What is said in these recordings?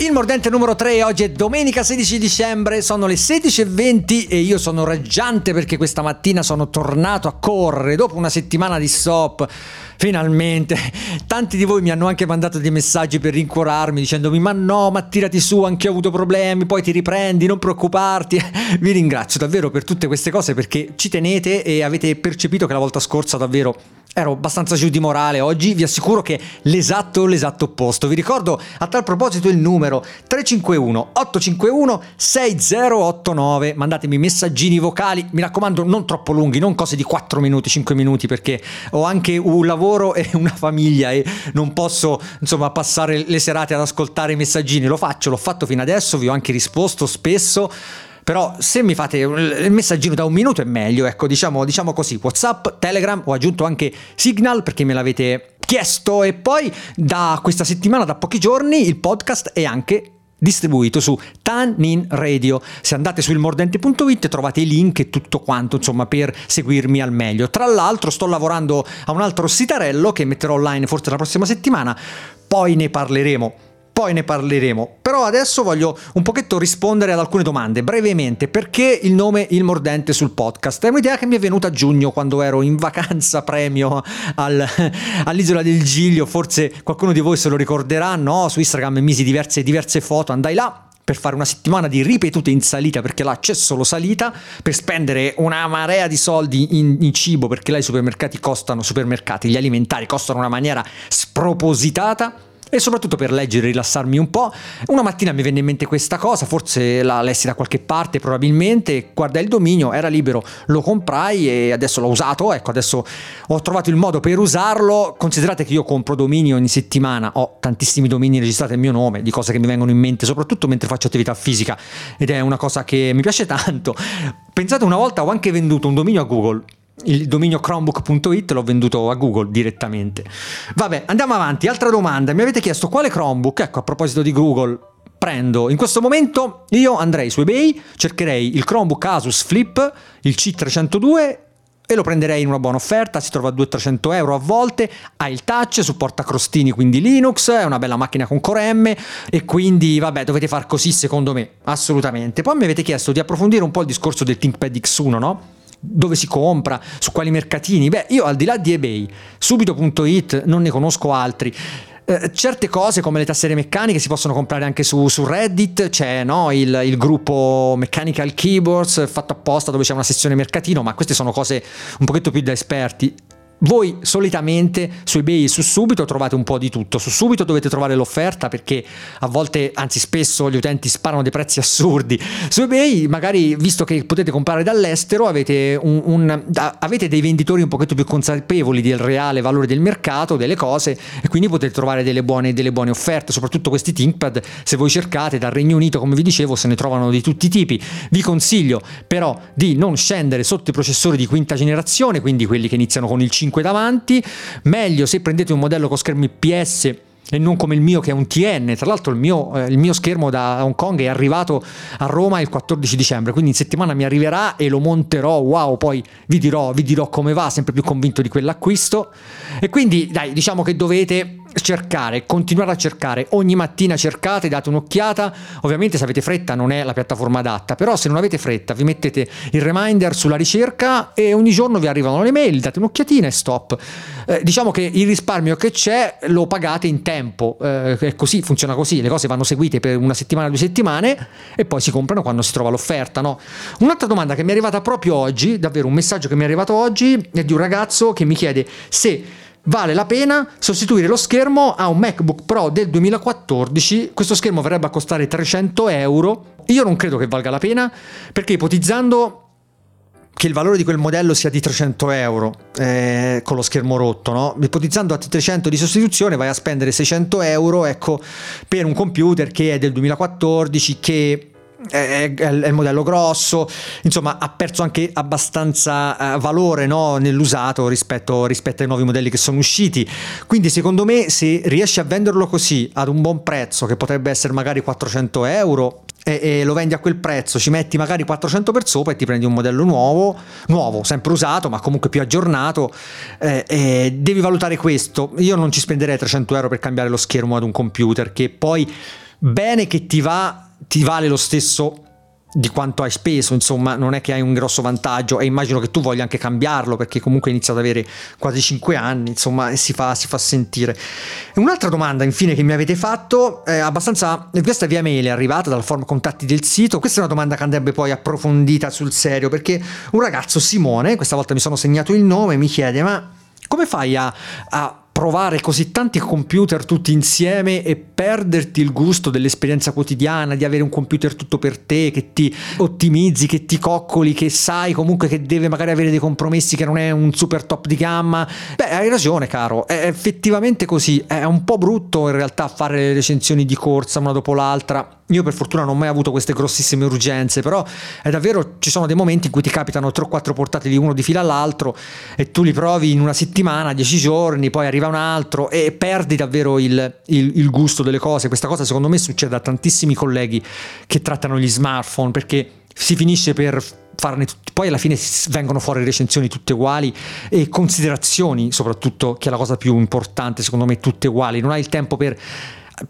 Il mordente numero 3, oggi è domenica 16 dicembre, sono le 16.20 e io sono raggiante perché questa mattina sono tornato a correre dopo una settimana di stop. Finalmente, tanti di voi mi hanno anche mandato dei messaggi per rincuorarmi dicendomi ma no, ma tirati su, anche io ho avuto problemi, poi ti riprendi, non preoccuparti. Vi ringrazio davvero per tutte queste cose perché ci tenete e avete percepito che la volta scorsa davvero ero abbastanza giù di morale oggi, vi assicuro che l'esatto l'esatto opposto. Vi ricordo a tal proposito il numero 351 851 6089. Mandatemi messaggini vocali, mi raccomando non troppo lunghi, non cose di 4 minuti, 5 minuti perché ho anche un lavoro e una famiglia e non posso, insomma, passare le serate ad ascoltare i messaggini. Lo faccio, l'ho fatto fino adesso, vi ho anche risposto spesso però se mi fate il messaggino da un minuto è meglio, ecco, diciamo, diciamo così, Whatsapp, Telegram, ho aggiunto anche Signal perché me l'avete chiesto e poi da questa settimana, da pochi giorni, il podcast è anche distribuito su Tanin Radio. Se andate su ilmordente.it trovate i link e tutto quanto, insomma, per seguirmi al meglio. Tra l'altro sto lavorando a un altro sitarello che metterò online forse la prossima settimana, poi ne parleremo poi ne parleremo. Però adesso voglio un pochetto rispondere ad alcune domande, brevemente, perché il nome Il Mordente sul podcast? È un'idea che mi è venuta a giugno quando ero in vacanza premio al, all'isola del Giglio, forse qualcuno di voi se lo ricorderà, no? Su Instagram misi diverse, diverse foto, andai là per fare una settimana di ripetute in salita perché là c'è solo salita, per spendere una marea di soldi in, in, cibo perché là i supermercati costano, supermercati, gli alimentari costano in una maniera spropositata e soprattutto per leggere e rilassarmi un po'. Una mattina mi venne in mente questa cosa, forse la lessi da qualche parte probabilmente, guardai il dominio, era libero, lo comprai e adesso l'ho usato, ecco adesso ho trovato il modo per usarlo, considerate che io compro domini ogni settimana, ho tantissimi domini registrati a mio nome, di cose che mi vengono in mente, soprattutto mentre faccio attività fisica ed è una cosa che mi piace tanto. Pensate una volta ho anche venduto un dominio a Google il dominio chromebook.it l'ho venduto a Google direttamente. Vabbè, andiamo avanti. Altra domanda, mi avete chiesto quale Chromebook? Ecco, a proposito di Google, prendo. In questo momento io andrei su eBay, cercherei il Chromebook Asus Flip, il C302 e lo prenderei in una buona offerta, si trova a 200-300 euro a volte, ha il touch, supporta crostini quindi Linux, è una bella macchina con Core M e quindi vabbè dovete far così secondo me, assolutamente. Poi mi avete chiesto di approfondire un po' il discorso del ThinkPad X1, no? Dove si compra, su quali mercatini. Beh, io al di là di eBay, subito.it non ne conosco altri. Eh, certe cose come le tastiere meccaniche si possono comprare anche su, su Reddit, c'è no, il, il, gruppo Mechanical Keyboards fatto apposta dove c'è una sezione mercatino, ma queste sono cose un pochetto più da esperti. Voi solitamente su eBay su Subito trovate un po' di tutto. Su Subito dovete trovare l'offerta perché a volte, anzi spesso, gli utenti sparano dei prezzi assurdi. Su eBay, magari visto che potete comprare dall'estero, avete, un, un, avete dei venditori un pochetto più consapevoli del reale valore del mercato, delle cose, e quindi potete trovare delle buone, delle buone offerte. Soprattutto questi ThinkPad, se voi cercate dal Regno Unito, come vi dicevo, se ne trovano di tutti i tipi. Vi consiglio però di non scendere sotto i processori di quinta generazione, quindi quelli che iniziano con il 5 5 davanti, meglio se prendete un modello con schermo IPS e non come il mio che è un TN. Tra l'altro il mio, eh, il mio, schermo da Hong Kong è arrivato a Roma il 14 dicembre, quindi in settimana mi arriverà e lo monterò, wow, poi vi dirò, vi dirò come va, sempre più convinto di quell'acquisto. E quindi dai, diciamo che dovete cercare, continuare a cercare, ogni mattina cercate, date un'occhiata, ovviamente se avete fretta non è la piattaforma adatta, però se non avete fretta vi mettete il reminder sulla ricerca e ogni giorno vi arrivano le mail, date un'occhiatina e stop. Eh, diciamo che il risparmio che c'è lo pagate in tempo, eh, è così, funziona così, le cose vanno seguite per una settimana, due settimane e poi si comprano quando si trova l'offerta. No? Un'altra domanda che mi è arrivata proprio oggi, davvero un messaggio che mi è arrivato oggi, è di un ragazzo che mi chiede se vale la pena sostituire lo schermo a un MacBook Pro del 2014. Questo schermo verrebbe a costare 300 euro. Io non credo che valga la pena perché ipotizzando che il valore di quel modello sia di 300 euro eh, con lo schermo rotto, no? ipotizzando a 300 di sostituzione vai a spendere 600 euro ecco, per un computer che è del 2014 che è, è, il modello grosso, insomma ha perso anche abbastanza uh, valore no, nell'usato rispetto, rispetto, ai nuovi modelli che sono usciti. Quindi secondo me se riesci a venderlo così ad un buon prezzo, che potrebbe essere magari 400 euro, e, e, lo vendi a quel prezzo, ci metti magari 400 per sopra e ti prendi un modello nuovo, nuovo, sempre usato, ma comunque più aggiornato. Eh, eh, devi valutare questo. Io non ci spenderei 300 euro per cambiare lo schermo ad un computer che poi bene che ti va, ti vale lo stesso di quanto hai speso, insomma, non è che hai un grosso vantaggio e immagino che tu voglia anche cambiarlo perché comunque hai iniziato ad avere quasi 5 anni, insomma, e si fa, si fa sentire. E un'altra domanda, infine, che mi avete fatto è abbastanza. Questa via mail è arrivata dal form contatti del sito. Questa è una domanda che andrebbe poi approfondita sul serio perché un ragazzo, Simone, questa volta mi sono segnato il nome, mi chiede: Ma come fai a, a provare così tanti computer tutti insieme e perderti il gusto dell'esperienza quotidiana, di avere un computer tutto per te, che ti ottimizzi, che ti coccoli, che sai comunque che deve magari avere dei compromessi, che non è un super top di gamma. Beh, hai ragione, caro, è effettivamente così. È un po' brutto in realtà fare le recensioni di corsa una dopo l'altra io per fortuna non ho mai avuto queste grossissime urgenze, però è davvero ci sono dei momenti in cui ti capitano 3 o 4 portatili uno di fila all'altro e tu li provi in una settimana, 10 giorni, poi arriva un altro e perdi davvero il, il, il gusto delle cose. Questa cosa secondo me succede a tantissimi colleghi che trattano gli smartphone perché si finisce per farne tutti, poi alla fine vengono fuori recensioni tutte uguali e considerazioni soprattutto, che è la cosa più importante secondo me, tutte uguali. Non hai il tempo per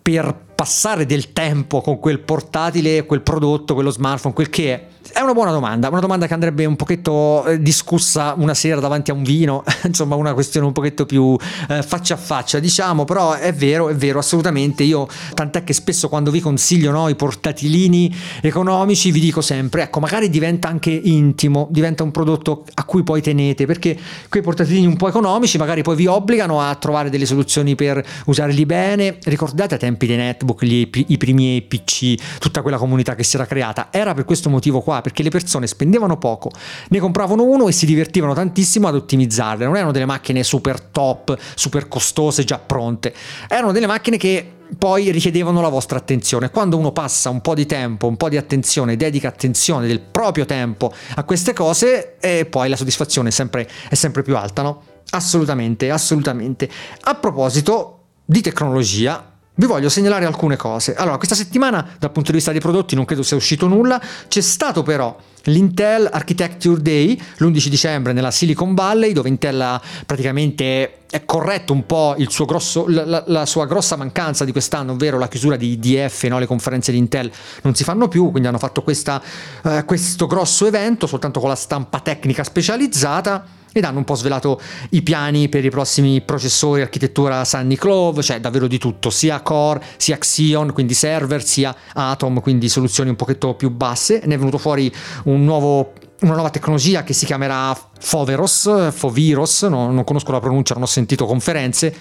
per passare del tempo con quel portatile, quel prodotto, quello smartphone, quel che è? È una buona domanda, una domanda che andrebbe un pochetto eh, discussa una sera davanti a un vino, insomma una questione un pochetto più eh, faccia a faccia, diciamo, però è vero, è vero, assolutamente, io tant'è che spesso quando vi consiglio no, i portatilini economici vi dico sempre, ecco, magari diventa anche intimo, diventa un prodotto a cui poi tenete, perché quei portatilini un po' economici magari poi vi obbligano a trovare delle soluzioni per usarli bene, ricordate a tempi dei netbook, gli, i primi PC, tutta quella comunità che si era creata, era per questo motivo qua, perché le persone spendevano poco, ne compravano uno e si divertivano tantissimo ad ottimizzarle. Non erano delle macchine super top, super costose, già pronte. Erano delle macchine che poi richiedevano la vostra attenzione. Quando uno passa un po' di tempo, un po' di attenzione, dedica attenzione del proprio tempo a queste cose, e poi la soddisfazione è sempre, è sempre più alta, no? Assolutamente, assolutamente. A proposito di tecnologia, vi voglio segnalare alcune cose. Allora, questa settimana dal punto di vista dei prodotti non credo sia uscito nulla, c'è stato però l'Intel Architecture Day l'11 dicembre nella Silicon Valley dove Intel ha praticamente è corretto un po' grosso, la, la, sua grossa mancanza di quest'anno, ovvero la chiusura di IDF, no? le conferenze di Intel non si fanno più, quindi hanno fatto questa, eh, questo grosso evento soltanto con la stampa tecnica specializzata ed hanno un po' svelato i piani per i prossimi processori, architettura Sunny Clove, cioè davvero di tutto, sia Core, sia Xeon, quindi server, sia Atom, quindi soluzioni un pochetto più basse. Ne è venuto fuori un nuovo una nuova tecnologia che si chiamerà Foveros, Foviros, no, non conosco la pronuncia, non ho sentito conferenze,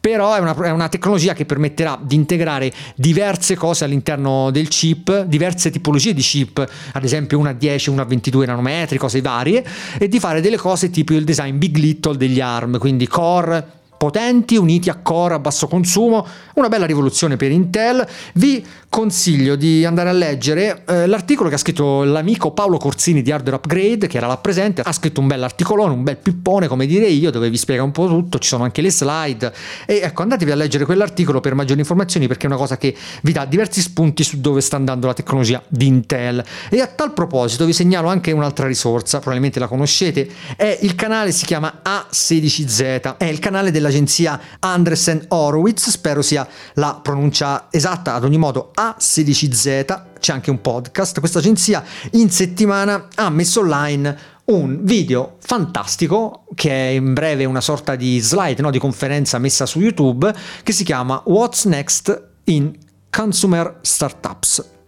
però è una, è una, tecnologia che permetterà di integrare diverse cose all'interno del chip, diverse tipologie di chip, ad esempio una a 10, una a 22 nanometri, cose varie, e di fare delle cose tipo il design Big Little degli ARM, quindi core potenti uniti a core a basso consumo, una bella rivoluzione per Intel. Vi consiglio di andare a leggere eh, l'articolo che ha scritto l'amico Paolo Corsini di Hardware Upgrade, che era là presente, ha scritto un bel articolone, un bel pippone come direi io, dove vi spiega un po' tutto, ci sono anche le slide e ecco andatevi a leggere quell'articolo per maggiori informazioni perché è una cosa che vi dà diversi spunti su dove sta andando la tecnologia di Intel. E a tal proposito vi segnalo anche un'altra risorsa, probabilmente la conoscete, è il canale si chiama A16Z, è il canale della dell'agenzia Andresen Horowitz, spero sia la pronuncia esatta, ad ogni modo A16Z, c'è anche un podcast, questa agenzia in settimana ha messo online un video fantastico che è in breve una sorta di slide no, di conferenza messa su YouTube che si chiama What's Next in Consumer Startups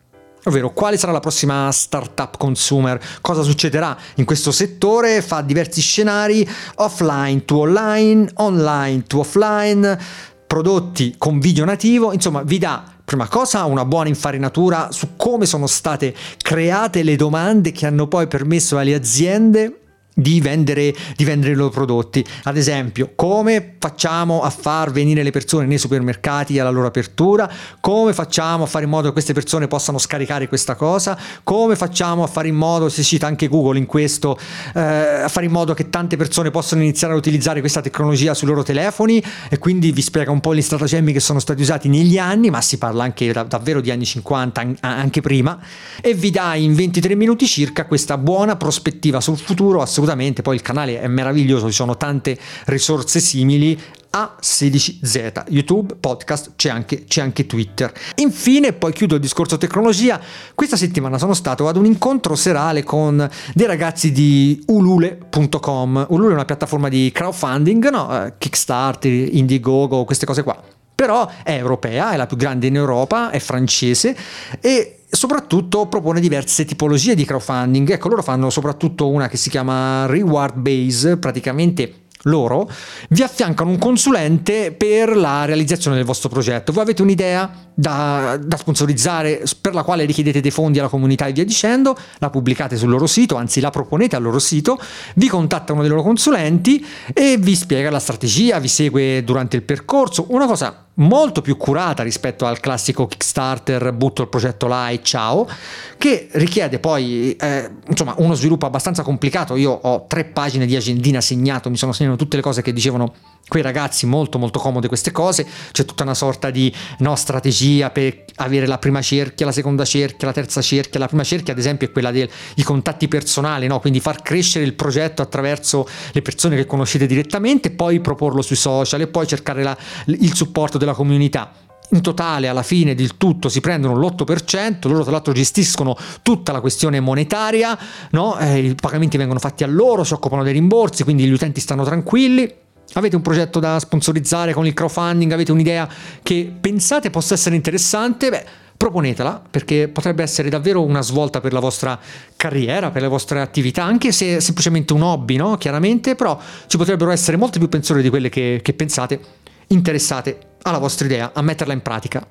ovvero quale sarà la prossima startup consumer, cosa succederà in questo settore, fa diversi scenari offline to online, online to offline, prodotti con video nativo, insomma vi dà prima cosa una buona infarinatura su come sono state create le domande che hanno poi permesso alle aziende di vendere, di vendere, i loro prodotti. Ad esempio, come facciamo a far venire le persone nei supermercati alla loro apertura? Come facciamo a fare in modo che queste persone possano scaricare questa cosa? Come facciamo a fare in modo, si cita anche Google in questo, eh, a fare in modo che tante persone possano iniziare a utilizzare questa tecnologia sui loro telefoni? E quindi vi spiega un po' gli stratagemmi che sono stati usati negli anni, ma si parla anche da, davvero di anni 50, anche prima, e vi dà in 23 minuti circa questa buona prospettiva sul futuro assolutamente assolutamente, poi il canale è meraviglioso, ci sono tante risorse simili A16Z, YouTube, podcast, c'è anche, c'è anche, Twitter. Infine, poi chiudo il discorso tecnologia, questa settimana sono stato ad un incontro serale con dei ragazzi di ulule.com. Ulule è una piattaforma di crowdfunding, no? Eh, Kickstarter, Indiegogo, queste cose qua. Però è europea, è la più grande in Europa, è francese e soprattutto propone diverse tipologie di crowdfunding. Ecco, loro fanno soprattutto una che si chiama Reward Base, praticamente loro vi affiancano un consulente per la realizzazione del vostro progetto. Voi avete un'idea da, da, sponsorizzare per la quale richiedete dei fondi alla comunità e via dicendo, la pubblicate sul loro sito, anzi la proponete al loro sito, vi contatta uno dei loro consulenti e vi spiega la strategia, vi segue durante il percorso. Una cosa molto più curata rispetto al classico Kickstarter, butto il progetto là e ciao, che richiede poi eh, insomma uno sviluppo abbastanza complicato. Io ho tre pagine di agendina segnato, mi sono segnato tutte le cose che dicevano quei ragazzi, molto molto comode queste cose, c'è tutta una sorta di no, strategia per avere la prima cerchia, la seconda cerchia, la terza cerchia. La prima cerchia ad esempio è quella dei contatti personali, no? quindi far crescere il progetto attraverso le persone che conoscete direttamente, poi proporlo sui social e poi cercare la, il supporto della comunità. In totale, alla fine del tutto, si prendono l'8%, loro tra l'altro gestiscono tutta la questione monetaria, no? eh, i pagamenti vengono fatti a loro, si occupano dei rimborsi, quindi gli utenti stanno tranquilli. Avete un progetto da sponsorizzare con il crowdfunding, avete un'idea che pensate possa essere interessante? Beh, proponetela perché potrebbe essere davvero una svolta per la vostra carriera, per le vostre attività, anche se è semplicemente un hobby, no? Chiaramente, però ci potrebbero essere molte più pensioni di quelle che, che pensate, interessate alla vostra idea, a metterla in pratica.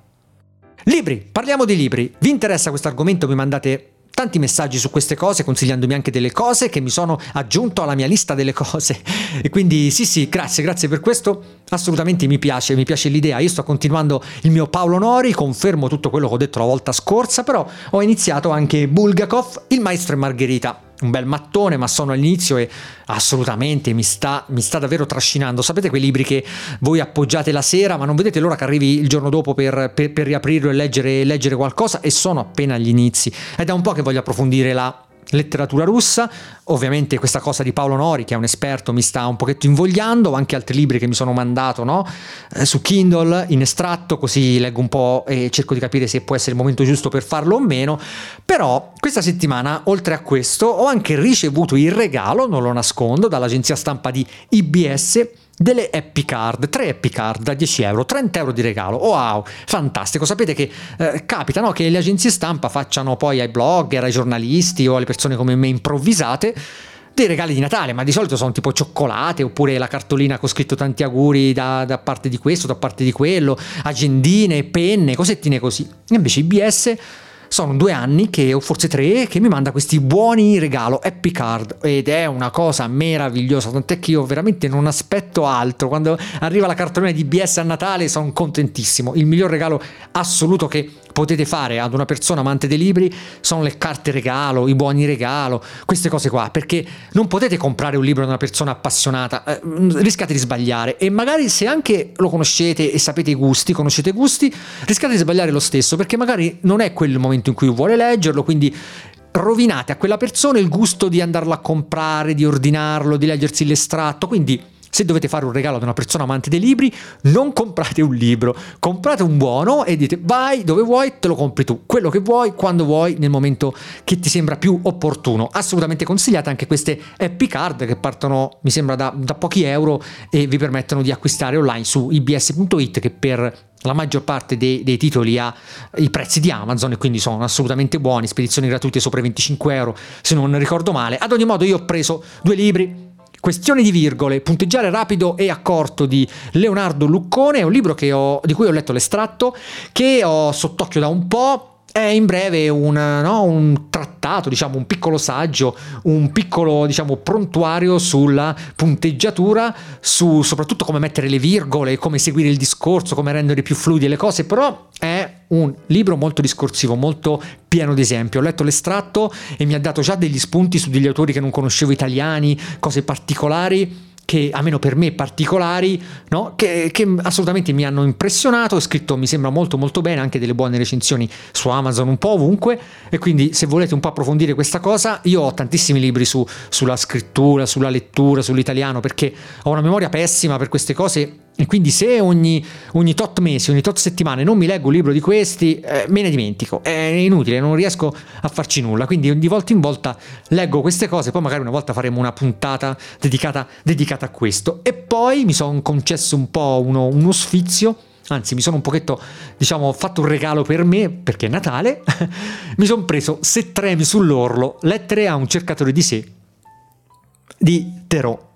Libri, parliamo di libri. Vi interessa questo argomento? Mi mandate tanti messaggi su queste cose, consigliandomi anche delle cose che mi sono aggiunto alla mia lista delle cose. E quindi sì, sì, grazie, grazie per questo. Assolutamente mi piace, mi piace l'idea. Io sto continuando il mio Paolo Nori, confermo tutto quello che ho detto la volta scorsa, però ho iniziato anche Bulgakov, il maestro e Margherita un bel mattone, ma sono all'inizio e assolutamente mi sta, mi sta, davvero trascinando. Sapete quei libri che voi appoggiate la sera, ma non vedete l'ora che arrivi il giorno dopo per, per, per riaprirlo e leggere, leggere qualcosa? E sono appena agli inizi. È un po' che voglio approfondire la letteratura russa. Ovviamente questa cosa di Paolo Nori, che è un esperto, mi sta un pochetto invogliando, anche altri libri che mi sono mandato no? eh, su Kindle in estratto, così leggo un po' e cerco di capire se può essere il momento giusto per farlo o meno. Però questa settimana, oltre a questo, ho anche ricevuto il regalo, non lo nascondo, dall'agenzia stampa di IBS delle Happy Card, 3 Happy Card da 10 euro, 30 euro di regalo. Wow, fantastico. Sapete che eh, capita no? che le agenzie stampa facciano poi ai blogger, ai giornalisti o alle persone come me improvvisate dei regali di Natale, ma di solito sono tipo cioccolate oppure la cartolina con scritto tanti auguri da, da parte di questo, da parte di quello, agendine, penne, cosettine così. Invece IBS sono due anni che, o forse tre, che mi manda questi buoni regalo Happy Card ed è una cosa meravigliosa, tant'è che io veramente non aspetto altro. Quando arriva la cartolina di BS a Natale sono contentissimo. Il miglior regalo assoluto che potete fare ad una persona amante dei libri sono le carte regalo, i buoni regalo, queste cose qua, perché non potete comprare un libro da una persona appassionata, eh, rischiate di sbagliare. E magari se anche lo conoscete e sapete i gusti, conoscete i gusti, rischiate di sbagliare lo stesso, perché magari non è quel momento in cui vuole leggerlo, quindi rovinate a quella persona il gusto di andarlo a comprare, di ordinarlo, di leggersi l'estratto, quindi se dovete fare un regalo ad una persona amante dei libri, non comprate un libro, comprate un buono e dite vai dove vuoi, te lo compri tu, quello che vuoi, quando vuoi, nel momento che ti sembra più opportuno. Assolutamente consigliate anche queste Happy Card che partono, mi sembra, da, da pochi euro e vi permettono di acquistare online su ibs.it che per la maggior parte dei, dei, titoli ha i prezzi di Amazon e quindi sono assolutamente buoni, spedizioni gratuite sopra i 25 euro se non ricordo male. Ad ogni modo io ho preso due libri, Questioni di virgole, punteggiare rapido e accorto di Leonardo Luccone, è un libro ho, di cui ho letto l'estratto, che ho sott'occhio da un po', è in breve un, no, un, trattato, diciamo, un piccolo saggio, un piccolo diciamo, prontuario sulla punteggiatura, su soprattutto come mettere le virgole, come seguire il discorso, come rendere più fluide le cose, però è un libro molto discorsivo, molto pieno di esempi. Ho letto l'estratto e mi ha dato già degli spunti su degli autori che non conoscevo italiani, cose particolari che almeno per me particolari, no? che, che, assolutamente mi hanno impressionato, ho scritto mi sembra molto molto bene, anche delle buone recensioni su Amazon un po' ovunque e quindi se volete un po' approfondire questa cosa, io ho tantissimi libri su, sulla scrittura, sulla lettura, sull'italiano perché ho una memoria pessima per queste cose E quindi se ogni, ogni, tot mesi, ogni tot settimane non mi leggo un libro di questi, eh, me ne dimentico. È inutile, non riesco a farci nulla. Quindi di volta in volta leggo queste cose, poi magari una volta faremo una puntata dedicata, dedicata a questo. E poi mi sono concesso un po' uno, uno sfizio anzi mi sono un pochetto, diciamo, fatto un regalo per me, perché è Natale, mi sono preso Se tremi sull'orlo, lettere a un cercatore di sé di Terò.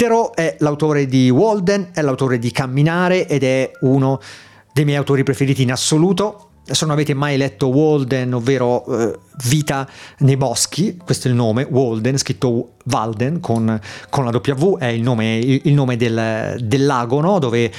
Terò è l'autore di Walden, è l'autore di Camminare ed è uno dei miei autori preferiti in assoluto. Se non avete mai letto Walden, ovvero eh, Vita nei boschi, questo è il nome, Walden, scritto Walden con, con la W, è il nome, il, il nome del, del, lago, no? dove,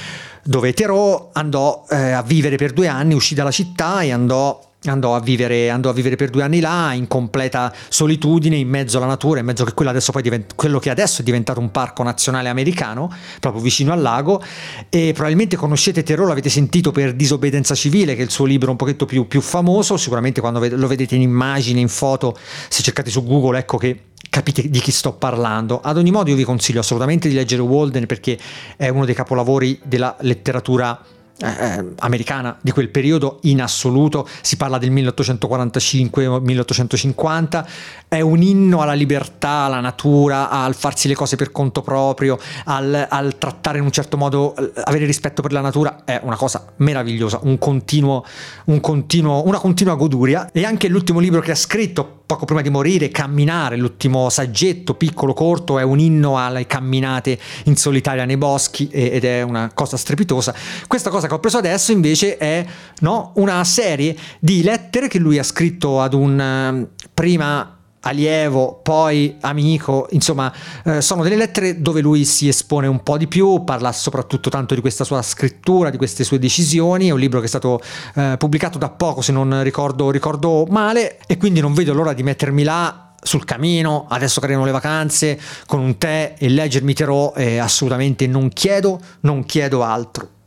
dove Terò andò eh, a vivere per due anni, uscì dalla città e andò Andò a, vivere, andò a, vivere, per due anni là in completa solitudine in mezzo alla natura, in mezzo a quello, divent- quello, che adesso è diventato un parco nazionale americano, proprio vicino al lago. E probabilmente conoscete Terror, l'avete sentito per Disobbedienza civile, che è il suo libro un pochetto più, più famoso. Sicuramente quando lo vedete in immagine, in foto, se cercate su Google, ecco che capite di chi sto parlando. Ad ogni modo, io vi consiglio assolutamente di leggere Walden perché è uno dei capolavori della letteratura eh, eh, americana di quel periodo in assoluto, si parla del 1845-1850, è un inno alla libertà, alla natura, al farsi le cose per conto proprio, al, al, trattare in un certo modo, avere rispetto per la natura, è una cosa meravigliosa, un continuo, un continuo, una continua goduria. E anche l'ultimo libro che ha scritto poco prima di morire, Camminare, l'ultimo saggetto piccolo, corto, è un inno alle camminate in solitaria nei boschi ed è una cosa strepitosa. Questa cosa che ho preso adesso invece è no, una serie di lettere che lui ha scritto ad un ehm, prima allievo, poi amico, insomma, eh, sono delle lettere dove lui si espone un po' di più, parla soprattutto tanto di questa sua scrittura, di queste sue decisioni, è un libro che è stato eh, pubblicato da poco, se non ricordo, ricordo male, e quindi non vedo l'ora di mettermi là sul camino, adesso che arrivano le vacanze, con un tè e leggermi Terò e assolutamente non chiedo, non chiedo altro.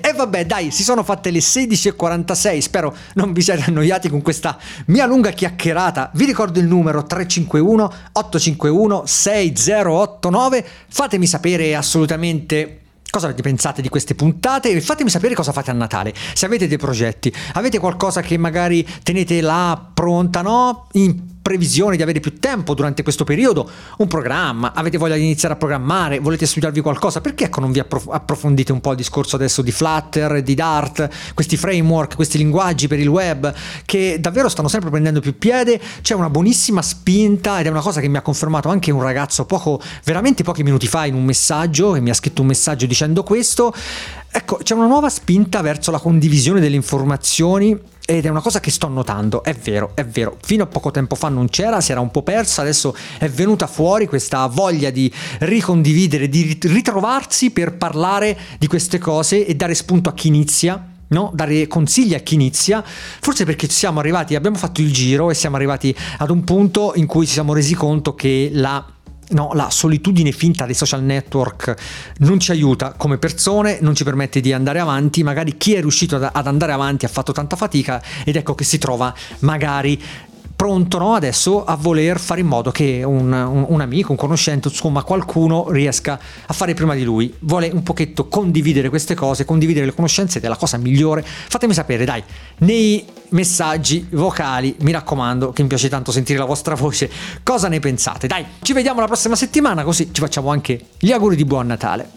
E vabbè, dai, si sono fatte le 16.46. Spero non vi siate annoiati con questa mia lunga chiacchierata. Vi ricordo il numero 351 851 6089. Fatemi sapere assolutamente cosa avete pensate di queste puntate e fatemi sapere cosa fate a Natale. Se avete dei progetti, avete qualcosa che magari tenete là pronta, no? In previsione di avere più tempo durante questo periodo, un programma, avete voglia di iniziare a programmare, volete studiarvi qualcosa, perché ecco non vi approf- approfondite un po' il discorso adesso di Flutter, di Dart, questi framework, questi linguaggi per il web che davvero stanno sempre prendendo più piede, c'è una buonissima spinta ed è una cosa che mi ha confermato anche un ragazzo poco, veramente pochi minuti fa in un messaggio, che mi ha scritto un messaggio dicendo questo, ecco c'è una nuova spinta verso la condivisione delle informazioni ed è una cosa che sto notando, è vero, è vero, fino a poco tempo fa non c'era, si era un po' persa, adesso è venuta fuori questa voglia di ricondividere, di ritrovarsi per parlare di queste cose e dare spunto a chi inizia. No? dare consigli a chi inizia, forse perché siamo arrivati, abbiamo fatto il giro e siamo arrivati ad un punto in cui ci siamo resi conto che la No, la solitudine finta dei social network non ci aiuta come persone, non ci permette di andare avanti, magari chi è riuscito ad andare avanti ha fatto tanta fatica ed ecco che si trova magari pronto no, adesso a voler fare in modo che un, un, un, amico, un conoscente, insomma qualcuno riesca a fare prima di lui. Vuole un pochetto condividere queste cose, condividere le conoscenze ed è la cosa migliore. Fatemi sapere, dai, nei messaggi vocali, mi raccomando, che mi piace tanto sentire la vostra voce, cosa ne pensate. Dai, ci vediamo la prossima settimana così ci facciamo anche gli auguri di buon Natale.